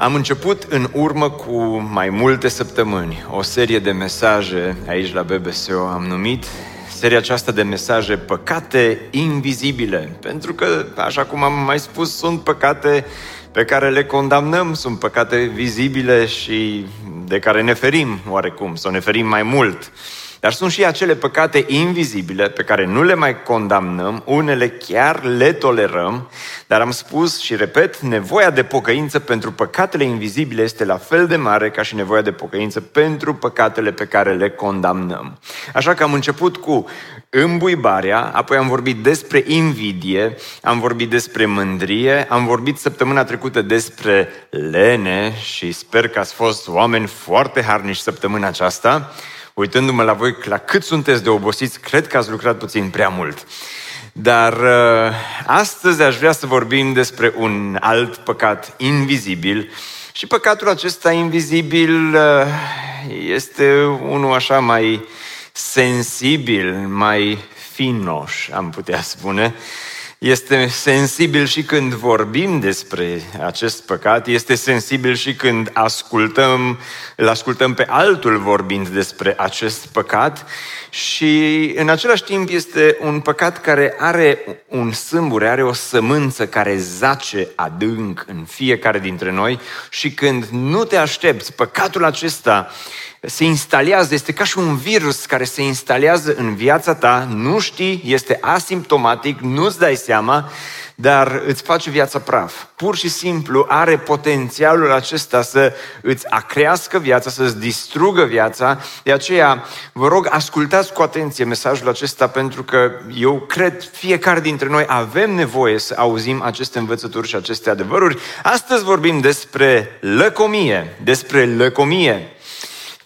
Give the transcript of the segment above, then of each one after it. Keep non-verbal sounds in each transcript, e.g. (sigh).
Am început în urmă cu mai multe săptămâni o serie de mesaje aici la BBSO. Am numit seria aceasta de mesaje Păcate invizibile. Pentru că, așa cum am mai spus, sunt păcate pe care le condamnăm, sunt păcate vizibile și de care ne ferim oarecum, sau ne ferim mai mult. Dar sunt și acele păcate invizibile pe care nu le mai condamnăm, unele chiar le tolerăm, dar am spus și repet, nevoia de pocăință pentru păcatele invizibile este la fel de mare ca și nevoia de pocăință pentru păcatele pe care le condamnăm. Așa că am început cu îmbuibarea, apoi am vorbit despre invidie, am vorbit despre mândrie, am vorbit săptămâna trecută despre lene și sper că ați fost oameni foarte harnici săptămâna aceasta uitându-mă la voi, la cât sunteți de obosiți, cred că ați lucrat puțin prea mult. Dar uh, astăzi aș vrea să vorbim despre un alt păcat invizibil și păcatul acesta invizibil uh, este unul așa mai sensibil, mai finoș, am putea spune, este sensibil și când vorbim despre acest păcat, este sensibil și când ascultăm, îl ascultăm pe altul vorbind despre acest păcat și în același timp este un păcat care are un sâmbure, are o sămânță care zace adânc în fiecare dintre noi și când nu te aștepți, păcatul acesta se instalează, este ca și un virus care se instalează în viața ta, nu știi, este asimptomatic, nu-ți dai seama, dar îți face viața praf. Pur și simplu are potențialul acesta să îți acrească viața, să-ți distrugă viața. De aceea, vă rog, ascultați cu atenție mesajul acesta, pentru că eu cred fiecare dintre noi avem nevoie să auzim aceste învățături și aceste adevăruri. Astăzi vorbim despre lăcomie, despre lăcomie.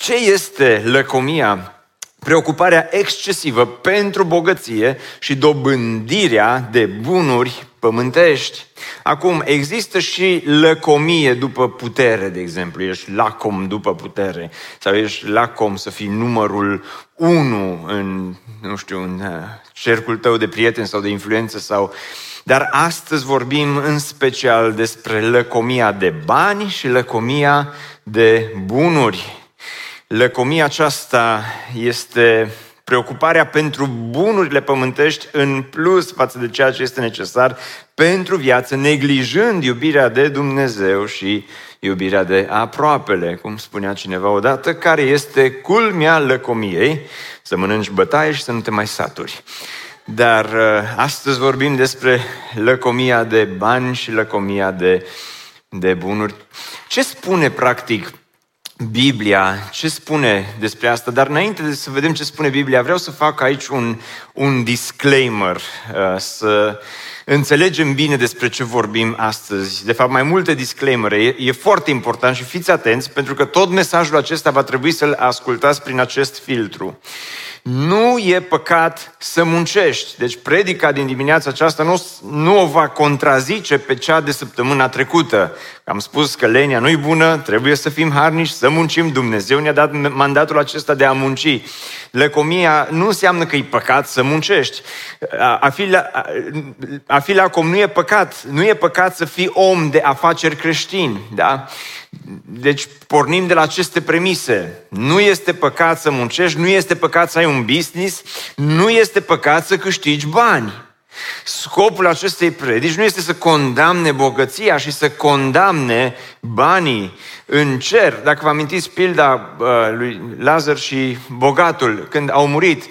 Ce este lăcomia? Preocuparea excesivă pentru bogăție și dobândirea de bunuri pământești. Acum, există și lăcomie după putere, de exemplu. Ești lacom după putere. Sau ești lacom să fii numărul unu în, nu știu, în uh, cercul tău de prieteni sau de influență sau... Dar astăzi vorbim în special despre lăcomia de bani și lăcomia de bunuri. Lăcomia aceasta este preocuparea pentru bunurile pământești în plus față de ceea ce este necesar pentru viață, neglijând iubirea de Dumnezeu și iubirea de aproapele, cum spunea cineva odată, care este culmea lăcomiei, să mănânci bătaie și să nu te mai saturi. Dar uh, astăzi vorbim despre lăcomia de bani și lăcomia de, de bunuri. Ce spune practic Biblia, ce spune despre asta, dar înainte de să vedem ce spune Biblia, vreau să fac aici un, un disclaimer, uh, să înțelegem bine despre ce vorbim astăzi. De fapt, mai multe disclaimere. E, e foarte important și fiți atenți, pentru că tot mesajul acesta va trebui să-l ascultați prin acest filtru. Nu e păcat să muncești. Deci predica din dimineața aceasta nu, nu o va contrazice pe cea de săptămâna trecută. Am spus că lenia nu-i bună, trebuie să fim harnici, să muncim. Dumnezeu ne-a dat mandatul acesta de a munci. Lăcomia nu înseamnă că e păcat să muncești. A fi, la, a fi lacom nu e păcat. Nu e păcat să fii om de afaceri creștini. Da? Deci pornim de la aceste premise. Nu este păcat să muncești, nu este păcat să ai un business, nu este păcat să câștigi bani. Scopul acestei predici nu este să condamne bogăția și să condamne banii în cer. Dacă vă amintiți pilda uh, lui Lazar și bogatul, când au murit,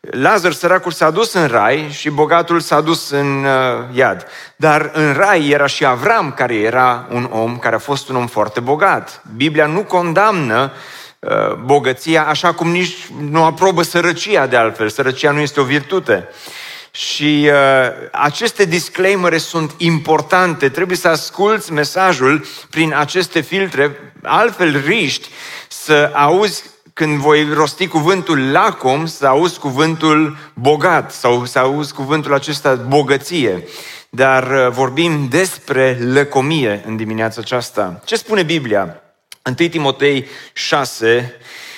Lazar săracul s-a dus în rai și bogatul s-a dus în uh, iad. Dar în rai era și Avram, care era un om care a fost un om foarte bogat. Biblia nu condamnă uh, bogăția, așa cum nici nu aprobă sărăcia de altfel. Sărăcia nu este o virtute. Și uh, aceste disclaimere sunt importante. Trebuie să asculți mesajul prin aceste filtre, altfel riști să auzi când voi rosti cuvântul lacom, să auzi cuvântul bogat sau să auzi cuvântul acesta bogăție. Dar uh, vorbim despre lăcomie în dimineața aceasta. Ce spune Biblia? 1 Timotei 6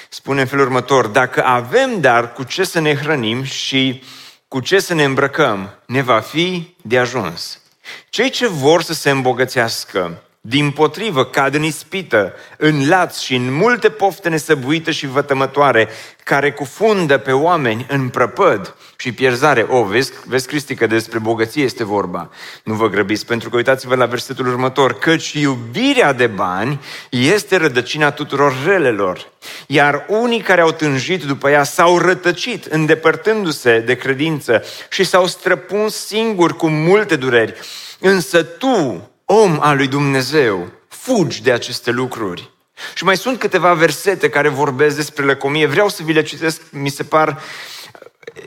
spune în felul următor, dacă avem dar cu ce să ne hrănim și cu ce să ne îmbrăcăm, ne va fi de ajuns. Cei ce vor să se îmbogățească, din potrivă, cad în ispită, în laț și în multe pofte nesăbuite și vătămătoare, care cufundă pe oameni în prăpăd și pierzare. O, vezi, vezi Cristi, că despre bogăție este vorba. Nu vă grăbiți, pentru că uitați-vă la versetul următor. Căci iubirea de bani este rădăcina tuturor relelor. Iar unii care au tânjit după ea s-au rătăcit, îndepărtându-se de credință și s-au străpuns singuri cu multe dureri. Însă tu, om al lui Dumnezeu, fugi de aceste lucruri. Și mai sunt câteva versete care vorbesc despre lăcomie. Vreau să vi le citesc, mi se par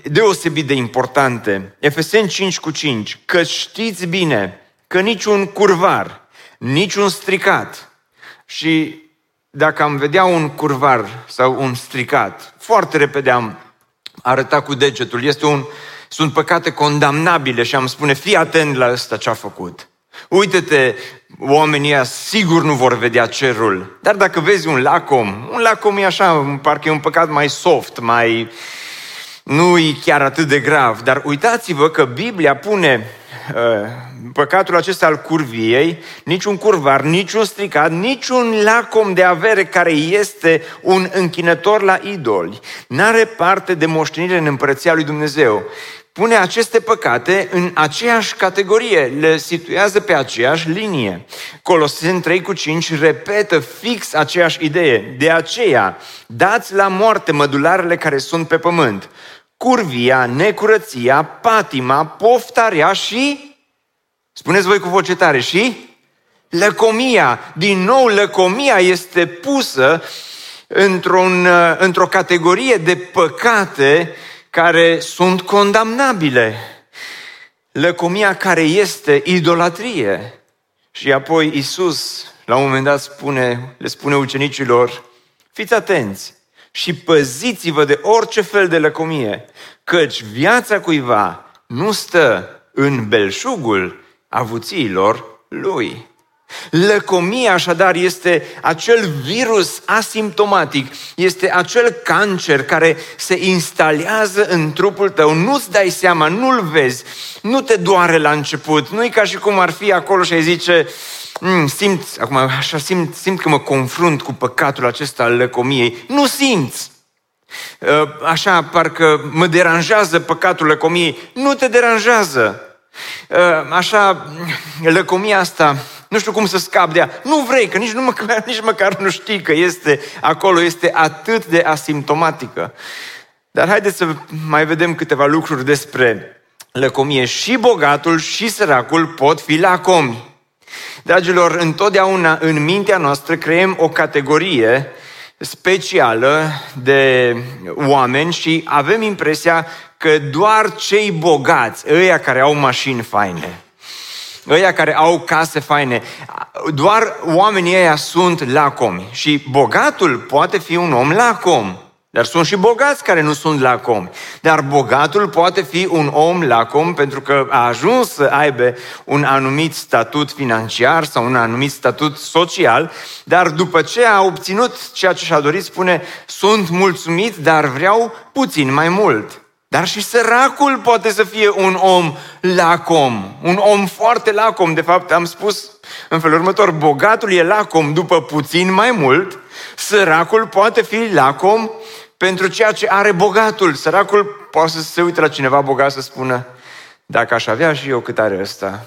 deosebit de importante. Efeseni 5 cu 5. Că știți bine că niciun curvar, niciun stricat și dacă am vedea un curvar sau un stricat, foarte repede am arătat cu degetul. Este un, sunt păcate condamnabile și am spune, fii atent la ăsta ce a făcut. Uite-te, oamenii ăia sigur nu vor vedea cerul. Dar dacă vezi un lacom, un lacom e așa, parcă e un păcat mai soft, mai... nu e chiar atât de grav. Dar uitați-vă că Biblia pune uh, păcatul acesta al curviei, niciun curvar, niciun stricat, niciun lacom de avere care este un închinător la idoli, n-are parte de moștenire în împărăția lui Dumnezeu pune aceste păcate în aceeași categorie, le situează pe aceeași linie. Coloseni 3 cu 5 repetă fix aceeași idee. De aceea, dați la moarte mădularele care sunt pe pământ. Curvia, necurăția, patima, poftarea și... Spuneți voi cu voce tare, și? Lăcomia. Din nou, lăcomia este pusă într-un, într-o categorie de păcate care sunt condamnabile. Lăcomia care este idolatrie. Și apoi Isus, la un moment dat, spune, le spune ucenicilor, fiți atenți și păziți-vă de orice fel de lăcomie, căci viața cuiva nu stă în belșugul avuțiilor lui. Lăcomia așadar este acel virus asimptomatic, este acel cancer care se instalează în trupul tău, nu-ți dai seama, nu-l vezi, nu te doare la început, nu e ca și cum ar fi acolo și ai zice, mm, simt, acum așa simt, simt că mă confrunt cu păcatul acesta al lăcomiei, nu simți. Uh, așa, parcă mă deranjează păcatul lăcomiei, nu te deranjează. Uh, așa, lăcomia asta nu știu cum să scap de ea. Nu vrei, că nici, nu măcar, (laughs) nici măcar nu știi că este acolo, este atât de asimptomatică. Dar haideți să mai vedem câteva lucruri despre lăcomie. Și bogatul și săracul pot fi lacomi. Dragilor, întotdeauna în mintea noastră creăm o categorie specială de oameni și avem impresia că doar cei bogați, ăia care au mașini faine, ăia care au case faine, doar oamenii ăia sunt lacomi. Și bogatul poate fi un om lacom. Dar sunt și bogați care nu sunt lacomi. Dar bogatul poate fi un om lacom pentru că a ajuns să aibă un anumit statut financiar sau un anumit statut social, dar după ce a obținut ceea ce și-a dorit, spune, sunt mulțumit, dar vreau puțin mai mult. Dar și săracul poate să fie un om lacom, un om foarte lacom. De fapt, am spus în felul următor, bogatul e lacom după puțin mai mult, săracul poate fi lacom pentru ceea ce are bogatul. Săracul poate să se uite la cineva bogat să spună, dacă aș avea și eu cât are ăsta,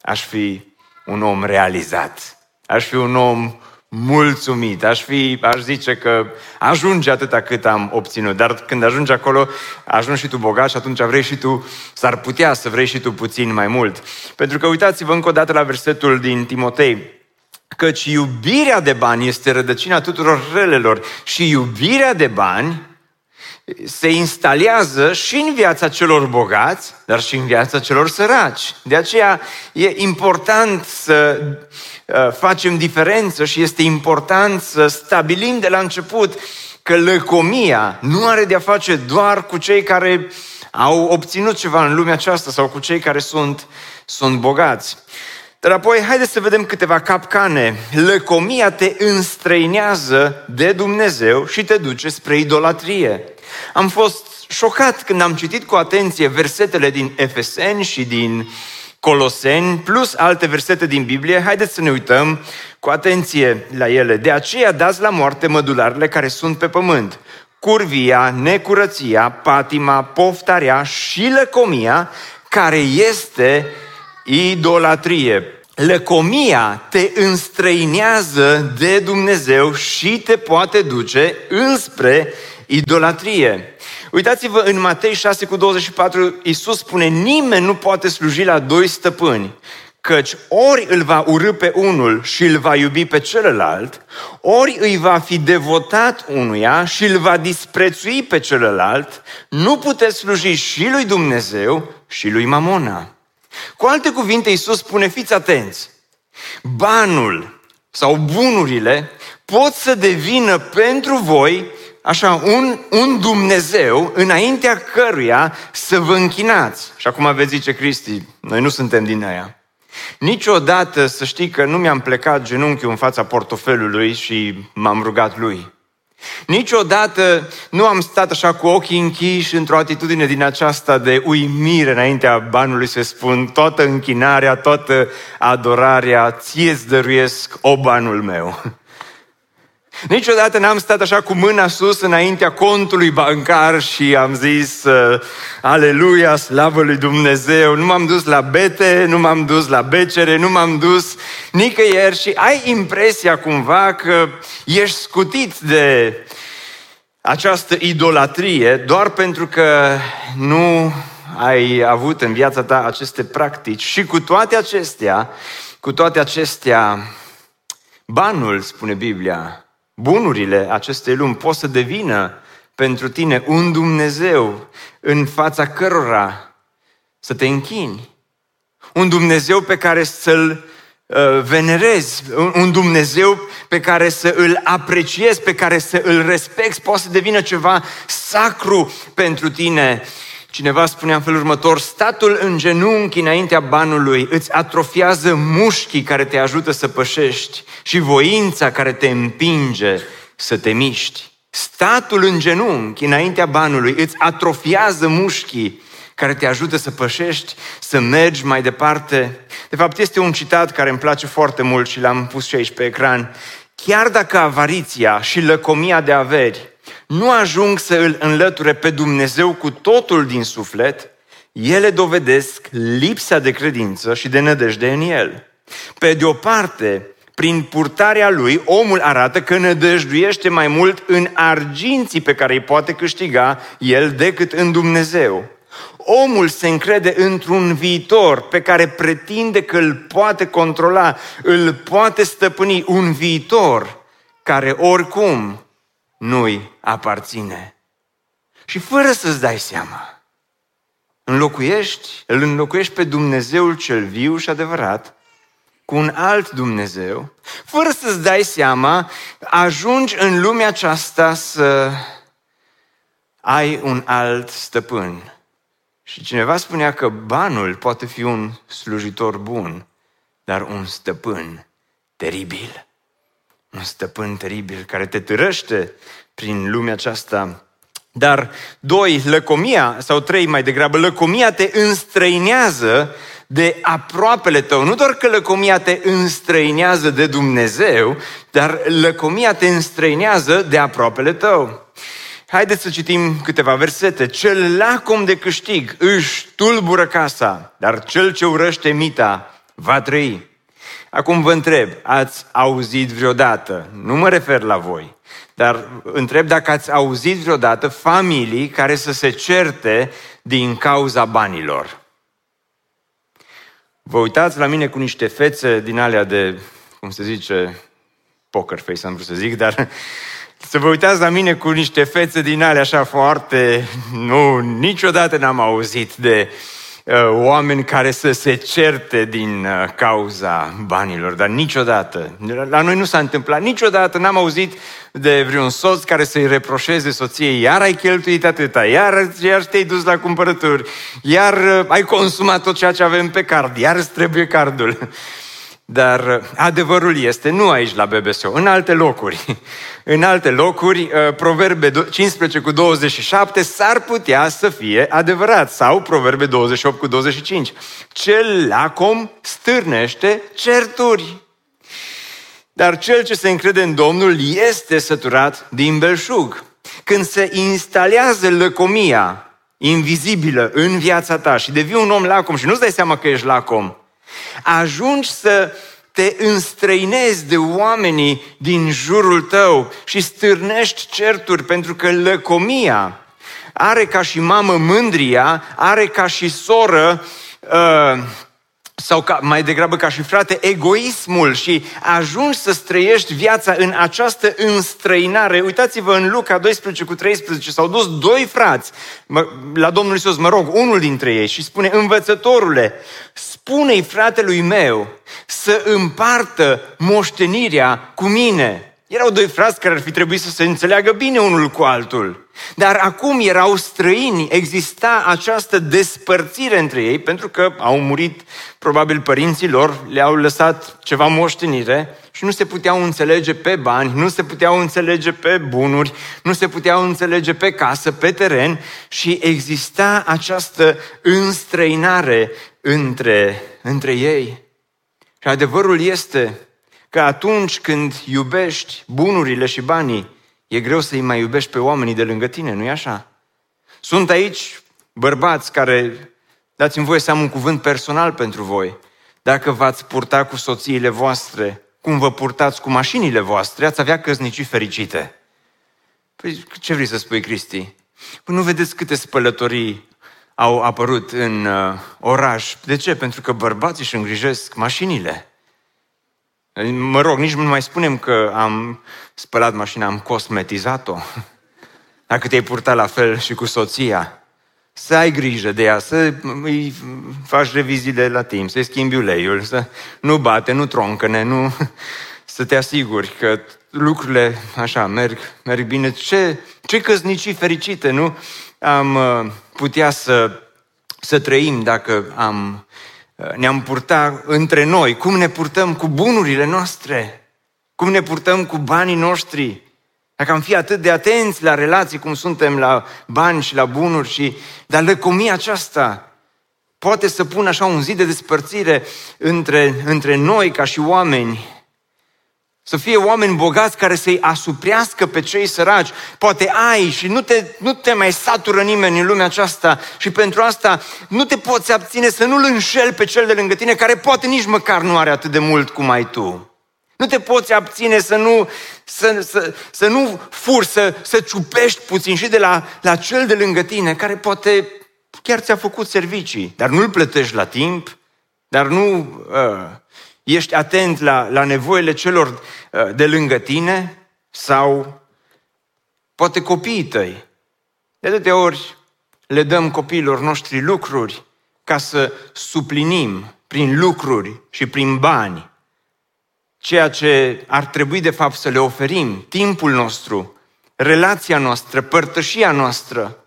aș fi un om realizat. Aș fi un om mulțumit. Aș, fi, aș zice că ajunge atâta cât am obținut, dar când ajungi acolo, ajungi și tu bogat și atunci vrei și tu, s-ar putea să vrei și tu puțin mai mult. Pentru că uitați-vă încă o dată la versetul din Timotei, căci iubirea de bani este rădăcina tuturor relelor și iubirea de bani se instalează și în viața celor bogați, dar și în viața celor săraci. De aceea e important să uh, facem diferență și este important să stabilim de la început că lăcomia nu are de-a face doar cu cei care au obținut ceva în lumea aceasta sau cu cei care sunt, sunt bogați. Dar apoi, haideți să vedem câteva capcane. Lăcomia te înstrăinează de Dumnezeu și te duce spre idolatrie. Am fost șocat când am citit cu atenție versetele din Efeseni și din Coloseni, plus alte versete din Biblie. Haideți să ne uităm cu atenție la ele. De aceea dați la moarte mădularele care sunt pe pământ. Curvia, necurăția, patima, poftarea și lăcomia, care este idolatrie. Lăcomia te înstrăinează de Dumnezeu și te poate duce înspre idolatrie. Uitați-vă în Matei 6 cu 24, Iisus spune, nimeni nu poate sluji la doi stăpâni, căci ori îl va urâ pe unul și îl va iubi pe celălalt, ori îi va fi devotat unuia și îl va disprețui pe celălalt, nu puteți sluji și lui Dumnezeu și lui Mamona. Cu alte cuvinte, Iisus spune, fiți atenți, banul sau bunurile pot să devină pentru voi așa, un, un Dumnezeu înaintea căruia să vă închinați. Și acum aveți zice Cristi, noi nu suntem din aia. Niciodată să știi că nu mi-am plecat genunchiul în fața portofelului și m-am rugat lui. Niciodată nu am stat așa cu ochii închiși într-o atitudine din aceasta de uimire înaintea banului să spun toată închinarea, toată adorarea, ție-ți dăruiesc o banul meu. Niciodată n-am stat așa cu mâna sus înaintea contului bancar și am zis uh, Aleluia, slavă lui Dumnezeu, nu m-am dus la bete, nu m-am dus la becere, nu m-am dus nicăieri și ai impresia cumva că ești scutit de această idolatrie doar pentru că nu ai avut în viața ta aceste practici. Și cu toate acestea, cu toate acestea, banul, spune Biblia, bunurile acestei lumi pot să devină pentru tine un Dumnezeu în fața cărora să te închini. Un Dumnezeu pe care să-l uh, venerezi, un Dumnezeu pe care să îl apreciezi, pe care să îl respecti, poate să devină ceva sacru pentru tine. Cineva spunea în felul următor, statul în genunchi înaintea banului îți atrofiază mușchii care te ajută să pășești și voința care te împinge să te miști. Statul în genunchi înaintea banului îți atrofiază mușchii care te ajută să pășești, să mergi mai departe. De fapt, este un citat care îmi place foarte mult și l-am pus și aici pe ecran. Chiar dacă avariția și lăcomia de averi nu ajung să îl înlăture pe Dumnezeu cu totul din suflet, ele dovedesc lipsa de credință și de nădejde în el. Pe de o parte, prin purtarea lui, omul arată că nădăjduiește mai mult în arginții pe care îi poate câștiga el decât în Dumnezeu. Omul se încrede într-un viitor pe care pretinde că îl poate controla, îl poate stăpâni, un viitor care oricum nu-i aparține. Și fără să-ți dai seama, înlocuiești, îl înlocuiești pe Dumnezeul cel viu și adevărat cu un alt Dumnezeu, fără să-ți dai seama, ajungi în lumea aceasta să ai un alt stăpân. Și cineva spunea că banul poate fi un slujitor bun, dar un stăpân teribil un stăpân teribil care te târăște prin lumea aceasta. Dar, doi, lăcomia, sau trei mai degrabă, lăcomia te înstrăinează de aproapele tău. Nu doar că lăcomia te înstrăinează de Dumnezeu, dar lăcomia te înstrăinează de aproapele tău. Haideți să citim câteva versete. Cel lacom de câștig își tulbură casa, dar cel ce urăște mita va trăi. Acum vă întreb, ați auzit vreodată, nu mă refer la voi, dar întreb dacă ați auzit vreodată familii care să se certe din cauza banilor. Vă uitați la mine cu niște fețe din alea de, cum se zice, poker face am vrut să zic, dar să vă uitați la mine cu niște fețe din ale așa foarte... Nu, niciodată n-am auzit de uh, oameni care să se certe din uh, cauza banilor, dar niciodată. La noi nu s-a întâmplat niciodată, n-am auzit de vreun soț care să-i reproșeze soției, iar ai cheltuit atâta, iar, iar te-ai dus la cumpărături, iar uh, ai consumat tot ceea ce avem pe card, iar îți trebuie cardul. Dar uh, adevărul este, nu aici la BBSO, în alte locuri. (laughs) În alte locuri, uh, Proverbe 15 cu 27 s-ar putea să fie adevărat. Sau Proverbe 28 cu 25. Cel lacom stârnește certuri. Dar cel ce se încrede în Domnul este săturat din belșug. Când se instalează lăcomia invizibilă în viața ta și devii un om lacom și nu-ți dai seama că ești lacom, ajungi să te înstrăinezi de oamenii din jurul tău și stârnești certuri pentru că lăcomia are ca și mamă mândria, are ca și soră uh, sau ca, mai degrabă ca și frate, egoismul și ajungi să străiești viața în această înstrăinare. Uitați-vă în Luca 12 cu 13, s-au dus doi frați la Domnul Iisus, mă rog, unul dintre ei și spune, învățătorule, spune-i fratelui meu să împartă moștenirea cu mine. Erau doi frați care ar fi trebuit să se înțeleagă bine unul cu altul. Dar acum erau străini, exista această despărțire între ei, pentru că au murit probabil părinții lor, le-au lăsat ceva moștenire și nu se puteau înțelege pe bani, nu se puteau înțelege pe bunuri, nu se puteau înțelege pe casă, pe teren și exista această înstrăinare între, între ei. Și adevărul este că atunci când iubești bunurile și banii, e greu să-i mai iubești pe oamenii de lângă tine, nu-i așa? Sunt aici bărbați care, dați-mi voie să am un cuvânt personal pentru voi. Dacă v-ați purta cu soțiile voastre, cum vă purtați cu mașinile voastre, ați avea căsnicii fericite. Păi ce vrei să spui, Cristi? Păi nu vedeți câte spălătorii au apărut în uh, oraș. De ce? Pentru că bărbații își îngrijesc mașinile. Mă rog, nici nu mai spunem că am spălat mașina, am cosmetizat-o. Dacă te-ai purtat la fel și cu soția, să ai grijă de ea, să îi faci reviziile la timp, să-i schimbi uleiul, să nu bate, nu troncăne, nu... să te asiguri că lucrurile așa merg, merg bine. Ce, ce căsnicii fericite, nu? Am uh, putea să, să trăim dacă am Uh, ne-am purta între noi, cum ne purtăm cu bunurile noastre, cum ne purtăm cu banii noștri. Dacă am fi atât de atenți la relații cum suntem la bani și la bunuri și... Dar lăcomia aceasta poate să pună așa un zid de despărțire între, între noi ca și oameni să fie oameni bogați care să-i asuprească pe cei săraci. Poate ai și nu te, nu te mai satură nimeni în lumea aceasta și pentru asta nu te poți abține să nu-l înșel pe cel de lângă tine care poate nici măcar nu are atât de mult cum ai tu. Nu te poți abține să nu, să, să, să nu furi, să, să ciupești puțin și de la, la cel de lângă tine care poate chiar ți-a făcut servicii, dar nu-l plătești la timp, dar nu... Uh, Ești atent la, la nevoile celor uh, de lângă tine sau poate copiii tăi. De atâtea ori le dăm copiilor noștri lucruri ca să suplinim prin lucruri și prin bani ceea ce ar trebui de fapt să le oferim, timpul nostru, relația noastră, părtășia noastră.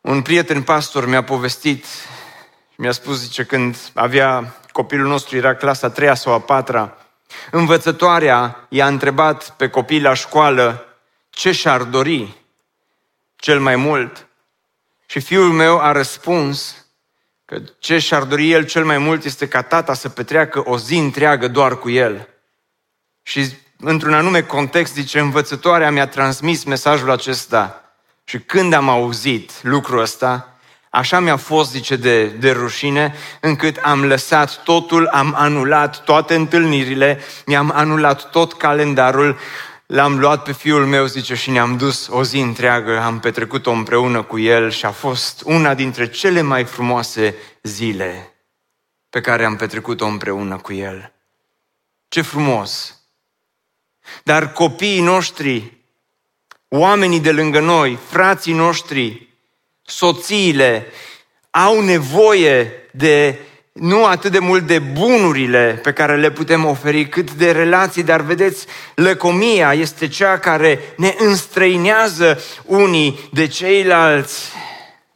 Un prieten pastor mi-a povestit și mi-a spus, zice, când avea copilul nostru era clasa a treia sau a patra, învățătoarea i-a întrebat pe copii la școală ce și-ar dori cel mai mult. Și fiul meu a răspuns că ce și-ar dori el cel mai mult este ca tata să petreacă o zi întreagă doar cu el. Și într-un anume context, zice, învățătoarea mi-a transmis mesajul acesta. Și când am auzit lucrul ăsta, Așa mi-a fost, zice, de, de rușine, încât am lăsat totul, am anulat toate întâlnirile, mi-am anulat tot calendarul, l-am luat pe fiul meu, zice, și ne-am dus o zi întreagă, am petrecut-o împreună cu el și a fost una dintre cele mai frumoase zile pe care am petrecut-o împreună cu el. Ce frumos! Dar copiii noștri, oamenii de lângă noi, frații noștri, soțiile, au nevoie de nu atât de mult de bunurile pe care le putem oferi, cât de relații, dar vedeți, lăcomia este cea care ne înstrăinează unii de ceilalți.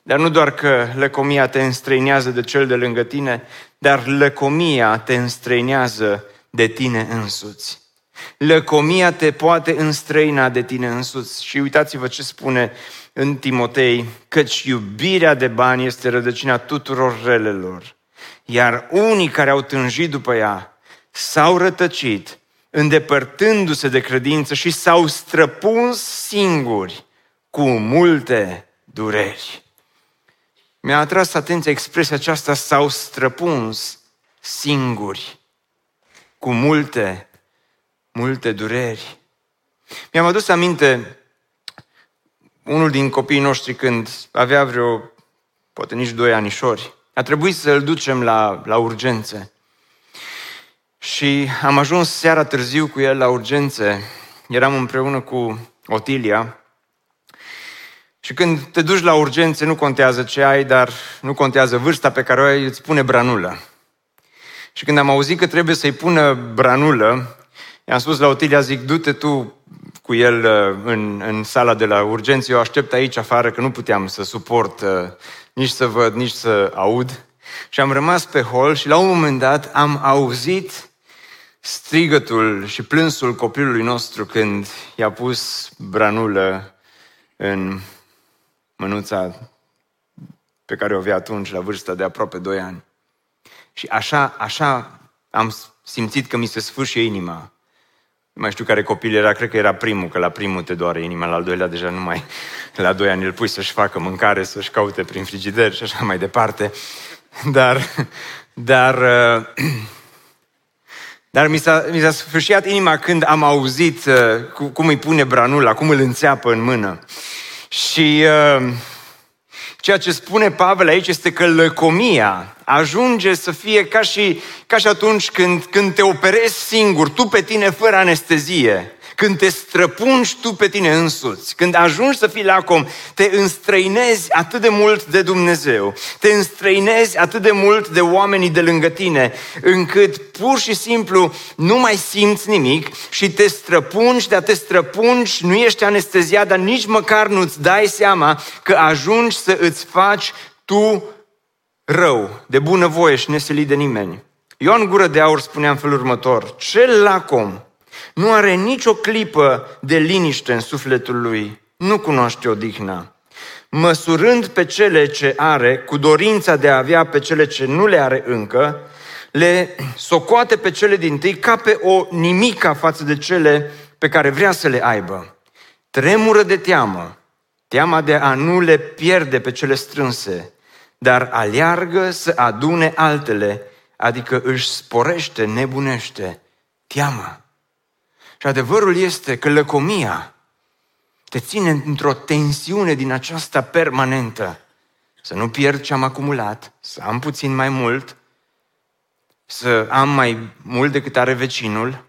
Dar nu doar că lăcomia te înstrăinează de cel de lângă tine, dar lăcomia te înstrăinează de tine însuți. Lăcomia te poate înstrăina de tine însuți. Și uitați-vă ce spune în Timotei, căci iubirea de bani este rădăcina tuturor relelor. Iar unii care au tânjit după ea s-au rătăcit, îndepărtându-se de credință și s-au străpuns singuri cu multe dureri. Mi-a atras atenția expresia aceasta, s-au străpuns singuri cu multe, multe dureri. Mi-am adus aminte unul din copiii noștri când avea vreo, poate nici doi anișori, a trebuit să-l ducem la, la urgențe. Și am ajuns seara târziu cu el la urgențe. Eram împreună cu Otilia. Și când te duci la urgențe, nu contează ce ai, dar nu contează vârsta pe care o ai, îți pune branulă. Și când am auzit că trebuie să-i pună branulă, i-am spus la Otilia, zic, du-te tu cu el uh, în, în sala de la urgență, eu aștept aici afară, că nu puteam să suport uh, nici să văd, nici să aud. Și am rămas pe hol și la un moment dat am auzit strigătul și plânsul copilului nostru când i-a pus branulă în mânuța pe care o avea atunci la vârsta de aproape 2 ani. Și așa, așa am simțit că mi se sfârșie inima mai știu care copil era, cred că era primul, că la primul te doare inima, la al doilea deja nu mai, (laughs) la doi ani îl pui să-și facă mâncare, să-și caute prin frigider și așa mai departe. Dar, dar, (clears throat) dar mi s-a, mi s-a sfârșit inima când am auzit uh, cum îi pune branula, cum îl înțeapă în mână. Și uh, Ceea ce spune Pavel aici este că lăcomia ajunge să fie ca și, ca și atunci când, când te operezi singur, tu pe tine fără anestezie când te străpungi tu pe tine însuți, când ajungi să fii lacom, te înstrăinezi atât de mult de Dumnezeu, te înstrăinezi atât de mult de oamenii de lângă tine, încât pur și simplu nu mai simți nimic și te străpungi, dar te străpungi, nu ești anesteziat, dar nici măcar nu-ți dai seama că ajungi să îți faci tu rău, de bunăvoie și neselit de nimeni. Ioan Gură de Aur spunea în felul următor, cel lacom nu are nicio clipă de liniște în sufletul lui. Nu cunoaște odihna. Măsurând pe cele ce are, cu dorința de a avea pe cele ce nu le are încă, le socoate pe cele din tâi ca pe o nimica față de cele pe care vrea să le aibă. Tremură de teamă, teama de a nu le pierde pe cele strânse, dar aleargă să adune altele, adică își sporește, nebunește, teama. Și adevărul este că lăcomia te ține într-o tensiune din aceasta permanentă. Să nu pierd ce am acumulat, să am puțin mai mult, să am mai mult decât are vecinul,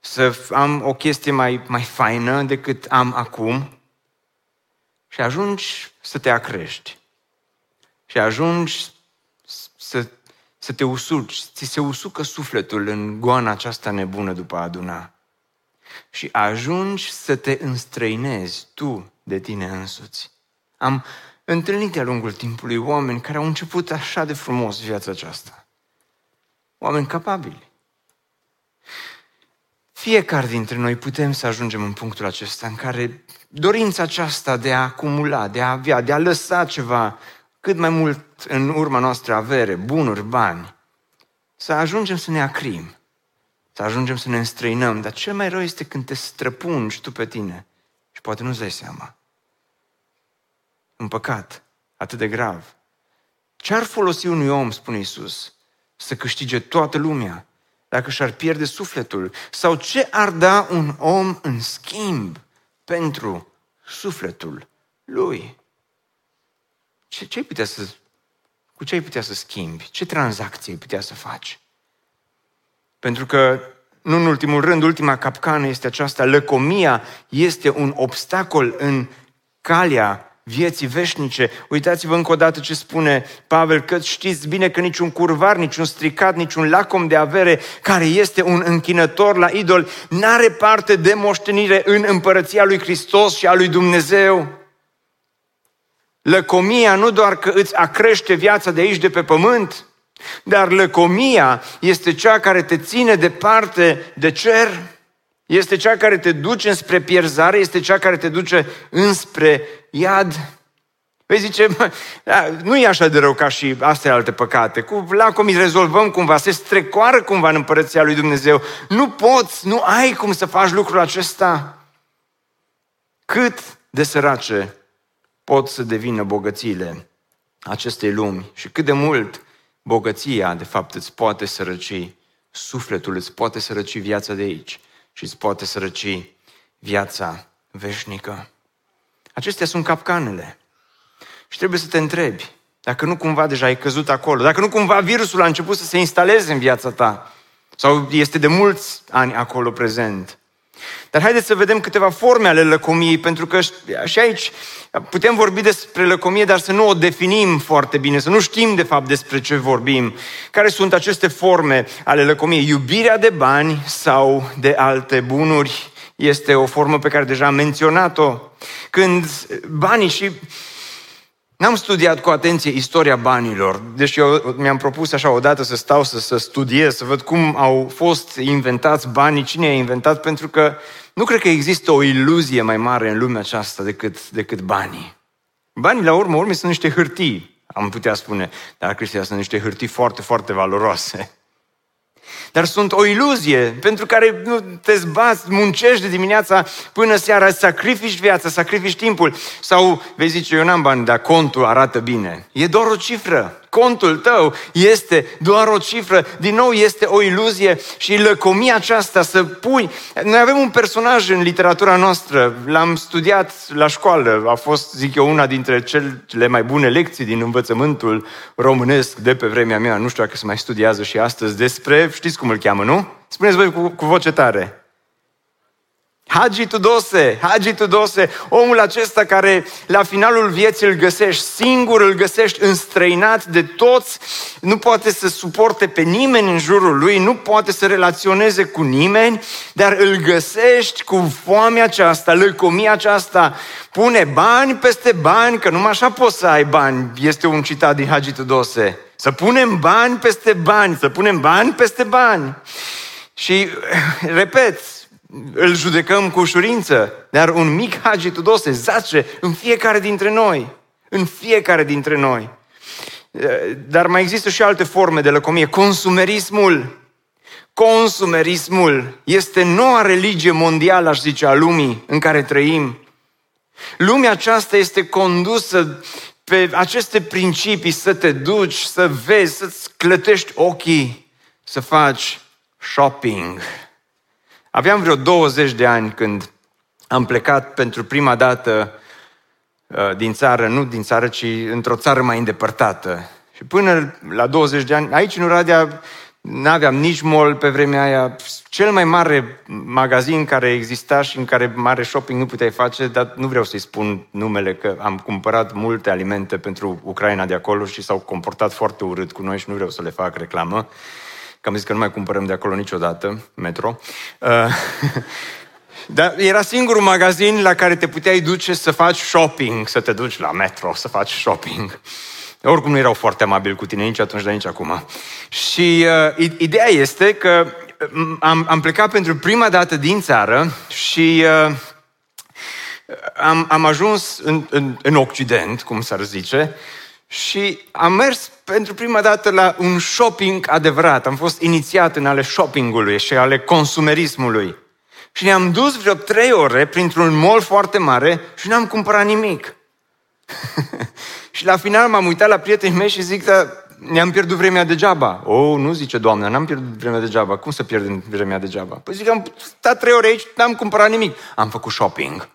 să am o chestie mai, mai faină decât am acum și ajungi să te acrești. Și ajungi să să te usuci, ți se usucă sufletul în goana aceasta nebună după a aduna. Și ajungi să te înstrăinezi tu de tine însuți. Am întâlnit de-a lungul timpului oameni care au început așa de frumos viața aceasta. Oameni capabili. Fiecare dintre noi putem să ajungem în punctul acesta în care dorința aceasta de a acumula, de a avea, de a lăsa ceva cât mai mult în urma noastră avere, bunuri, bani, să ajungem să ne acrim, să ajungem să ne înstrăinăm, dar cel mai rău este când te străpungi tu pe tine și poate nu-ți dai seama. Un păcat atât de grav. Ce ar folosi unui om, spune Isus, să câștige toată lumea dacă și-ar pierde sufletul? Sau ce ar da un om în schimb pentru sufletul lui? Ce, ce ai putea să, cu ce ai putea să schimbi? Ce tranzacții ai putea să faci? Pentru că nu în ultimul rând, ultima capcană este aceasta, lăcomia este un obstacol în calea vieții veșnice. Uitați-vă încă o dată ce spune Pavel, că știți bine că niciun curvar, niciun stricat, niciun lacom de avere care este un închinător la idol, n-are parte de moștenire în împărăția lui Hristos și a lui Dumnezeu. Lăcomia nu doar că îți acrește viața de aici, de pe pământ, dar lăcomia este cea care te ține departe de cer, este cea care te duce înspre pierzare, este cea care te duce înspre iad. Păi zice, (laughs) da, nu e așa de rău ca și astea alte păcate. Cu lacomii rezolvăm cumva, se strecoară cumva în împărăția lui Dumnezeu. Nu poți, nu ai cum să faci lucrul acesta. Cât de sărace pot să devină bogățiile acestei lumi și cât de mult bogăția, de fapt, îți poate sărăci sufletul, îți poate sărăci viața de aici și îți poate sărăci viața veșnică. Acestea sunt capcanele. Și trebuie să te întrebi, dacă nu cumva deja ai căzut acolo, dacă nu cumva virusul a început să se instaleze în viața ta, sau este de mulți ani acolo prezent. Dar haideți să vedem câteva forme ale lăcomiei, pentru că și aici putem vorbi despre lăcomie, dar să nu o definim foarte bine, să nu știm de fapt despre ce vorbim. Care sunt aceste forme ale lăcomiei? Iubirea de bani sau de alte bunuri este o formă pe care deja am menționat-o. Când banii și N-am studiat cu atenție istoria banilor, deci eu mi-am propus așa odată să stau să, să studiez, să văd cum au fost inventați banii, cine a inventat, pentru că nu cred că există o iluzie mai mare în lumea aceasta decât, decât banii. Banii, la urmă, urmă, sunt niște hârtii, am putea spune, dar Cristian sunt niște hârtii foarte, foarte valoroase dar sunt o iluzie pentru care nu te zbați, muncești de dimineața până seara, sacrifici viața, sacrifici timpul. Sau vei zice, eu n-am bani, dar contul arată bine. E doar o cifră contul tău este doar o cifră. Din nou este o iluzie și lăcomia aceasta să pui... Noi avem un personaj în literatura noastră, l-am studiat la școală, a fost, zic eu, una dintre cele mai bune lecții din învățământul românesc de pe vremea mea. Nu știu dacă se mai studiază și astăzi despre, știți cum îl cheamă, nu? Spuneți voi cu, cu voce tare. Hagi Tudose, Hagi Tudose, omul acesta care la finalul vieții îl găsești singur, îl găsești înstrăinat de toți, nu poate să suporte pe nimeni în jurul lui, nu poate să relaționeze cu nimeni, dar îl găsești cu foamea aceasta, lăcomia aceasta, pune bani peste bani, că numai așa poți să ai bani, este un citat din Hagi Tudose. Să punem bani peste bani, să punem bani peste bani. Și, repet, îl judecăm cu ușurință, dar un mic Hagi Tudose zace în fiecare dintre noi. În fiecare dintre noi. Dar mai există și alte forme de lăcomie. Consumerismul. Consumerismul este noua religie mondială, aș zice, a lumii în care trăim. Lumea aceasta este condusă pe aceste principii să te duci, să vezi, să-ți clătești ochii, să faci shopping. Aveam vreo 20 de ani când am plecat pentru prima dată uh, din țară, nu din țară, ci într-o țară mai îndepărtată. Și până la 20 de ani, aici în Oradea, n-aveam nici mall pe vremea aia. Cel mai mare magazin care exista și în care mare shopping nu puteai face, dar nu vreau să-i spun numele, că am cumpărat multe alimente pentru Ucraina de acolo și s-au comportat foarte urât cu noi și nu vreau să le fac reclamă că am zis că nu mai cumpărăm de acolo niciodată, metro. Uh, (laughs) dar era singurul magazin la care te puteai duce să faci shopping, să te duci la metro, să faci shopping. Oricum nu erau foarte amabili cu tine nici atunci, dar nici acum. Și uh, ideea este că mm, am, am plecat pentru prima dată din țară și uh, am, am ajuns în, în, în Occident, cum s-ar zice, și am mers pentru prima dată la un shopping adevărat. Am fost inițiat în ale shoppingului și ale consumerismului. Și ne-am dus vreo trei ore printr-un mall foarte mare și n-am cumpărat nimic. (laughs) și la final m-am uitat la prietenii mei și zic, că ne-am pierdut vremea degeaba. O, oh, nu zice doamna, n-am pierdut vremea degeaba. Cum să pierdem vremea degeaba? Păi zic, am stat trei ore aici, n-am cumpărat nimic. Am făcut shopping.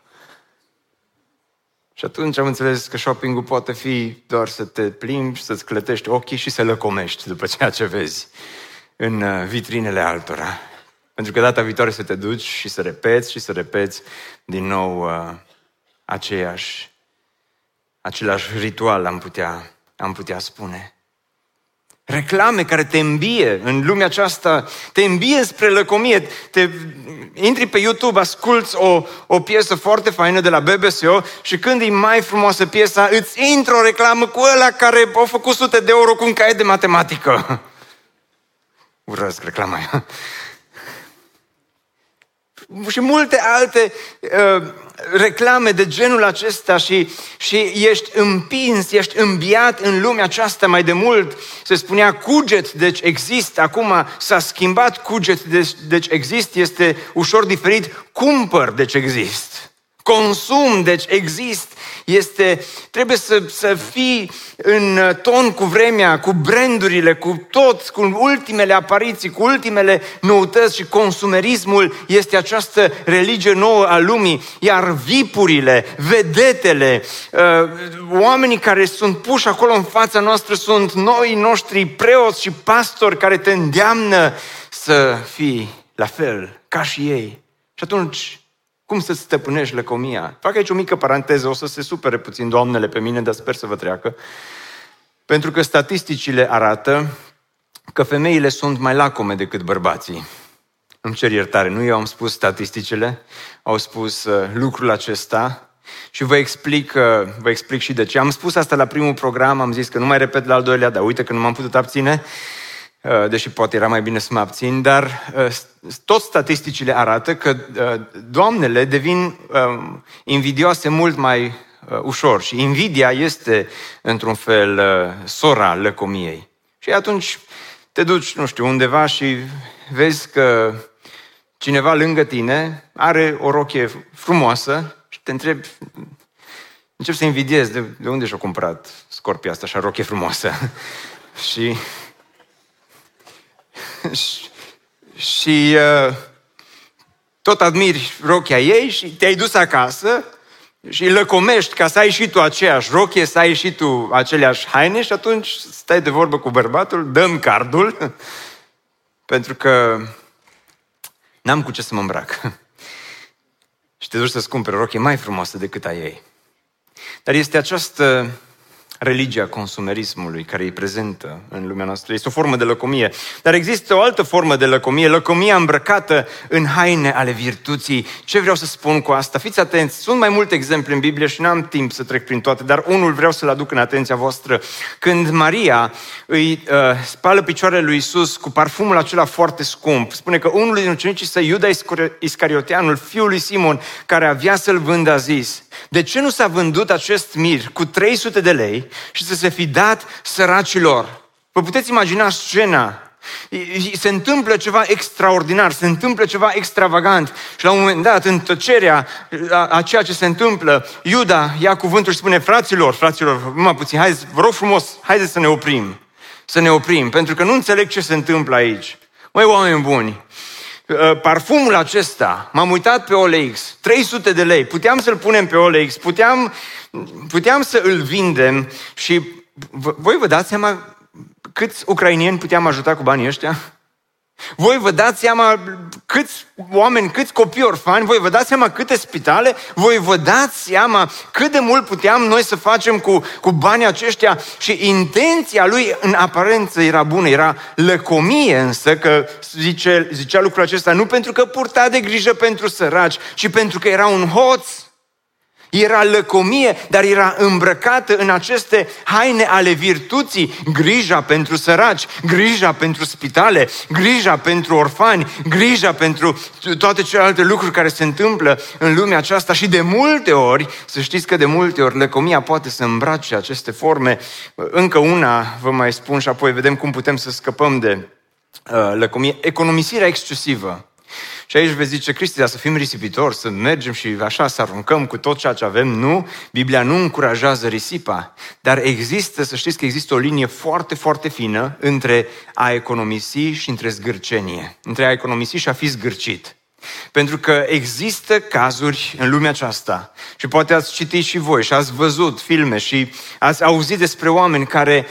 Și atunci am înțeles că shoppingul poate fi doar să te plimbi, să-ți clătești ochii și să lăcomești după ceea ce vezi în uh, vitrinele altora. Pentru că data viitoare să te duci și să repeți și să repeți din nou uh, aceeași, același ritual, am putea, am putea spune reclame care te îmbie în lumea aceasta, te îmbie spre lăcomie, te intri pe YouTube, asculți o, o piesă foarte faină de la BBSO și când e mai frumoasă piesa, îți intră o reclamă cu ăla care a făcut sute de euro cu un caiet de matematică. (laughs) Urăsc reclama aia și multe alte uh, reclame de genul acesta și, și ești împins, ești îmbiat în lumea aceasta mai de mult. Se spunea cuget, deci există, acum s-a schimbat cuget, deci, deci există, este ușor diferit, cumpăr, deci există consum, deci există, este, trebuie să, să fii în ton cu vremea, cu brandurile, cu tot, cu ultimele apariții, cu ultimele noutăți și consumerismul este această religie nouă a lumii, iar vipurile, vedetele, uh, oamenii care sunt puși acolo în fața noastră sunt noi noștri preoți și pastori care te îndeamnă să fii la fel ca și ei. Și atunci cum să stăpânești lăcomia? Fac aici o mică paranteză, o să se supere puțin doamnele pe mine, dar sper să vă treacă. Pentru că statisticile arată că femeile sunt mai lacome decât bărbații. Îmi cer iertare, nu eu am spus statisticile, au spus uh, lucrul acesta și vă explic, uh, vă explic și de ce. Am spus asta la primul program, am zis că nu mai repet la al doilea, dar uite că nu m-am putut abține. Uh, deși poate era mai bine să mă abțin, dar uh, tot statisticile arată că uh, doamnele devin invidioase mult mai ușor și invidia este, într-un fel, sora lăcomiei. Și atunci te duci, nu știu, undeva și vezi că cineva lângă tine are o rochie frumoasă și te întrebi, încep să invidiezi de, de unde și-a cumpărat scorpia asta, așa rochie frumoasă. (laughs) și (laughs) și, uh, tot admiri rochia ei și te-ai dus acasă și lăcomești ca să ai și tu aceeași rochie, să ai și tu aceleași haine și atunci stai de vorbă cu bărbatul, dăm cardul, (laughs) pentru că n-am cu ce să mă îmbrac. (laughs) și te duci să-ți cumperi o rochie mai frumoasă decât a ei. Dar este această religia consumerismului care e prezentă în lumea noastră. Este o formă de lăcomie. Dar există o altă formă de lăcomie, lăcomia îmbrăcată în haine ale virtuții. Ce vreau să spun cu asta? Fiți atenți, sunt mai multe exemple în Biblie și n-am timp să trec prin toate, dar unul vreau să-l aduc în atenția voastră. Când Maria îi uh, spală picioarele lui Isus cu parfumul acela foarte scump, spune că unul din ucenicii săi, Iuda Iscarioteanul, fiul lui Simon, care avea să-l vândă, a zis, de ce nu s-a vândut acest mir cu 300 de lei și să se fi dat săracilor? Vă puteți imagina scena se întâmplă ceva extraordinar, se întâmplă ceva extravagant și la un moment dat, în tăcerea a, a ceea ce se întâmplă, Iuda ia cuvântul și spune, fraților, fraților, numai puțin, hai, vă rog frumos, haideți să ne oprim, să ne oprim, pentru că nu înțeleg ce se întâmplă aici. Măi, oameni buni, Uh, parfumul acesta, m-am uitat pe OLX, 300 de lei, puteam să-l punem pe OLX, puteam, puteam să îl vindem și voi vă dați seama câți ucrainieni puteam ajuta cu banii ăștia? Voi vă dați seama câți oameni, câți copii orfani, voi vă dați seama câte spitale, voi vă dați seama cât de mult puteam noi să facem cu, cu banii aceștia și intenția lui în aparență era bună, era lăcomie însă că zice, zicea lucrul acesta nu pentru că purta de grijă pentru săraci, ci pentru că era un hoț era lăcomie, dar era îmbrăcată în aceste haine ale virtuții, grija pentru săraci, grija pentru spitale, grija pentru orfani, grija pentru toate celelalte lucruri care se întâmplă în lumea aceasta și de multe ori, să știți că de multe ori lăcomia poate să îmbrace aceste forme. Încă una vă mai spun și apoi vedem cum putem să scăpăm de uh, lăcomie. Economisirea excesivă. Și aici vezi zice, Cristi, să fim risipitori, să mergem și așa să aruncăm cu tot ceea ce avem. Nu, Biblia nu încurajează risipa, dar există, să știți că există o linie foarte, foarte fină între a economisi și între zgârcenie, între a economisi și a fi zgârcit. Pentru că există cazuri în lumea aceasta și poate ați citit și voi și ați văzut filme și ați auzit despre oameni care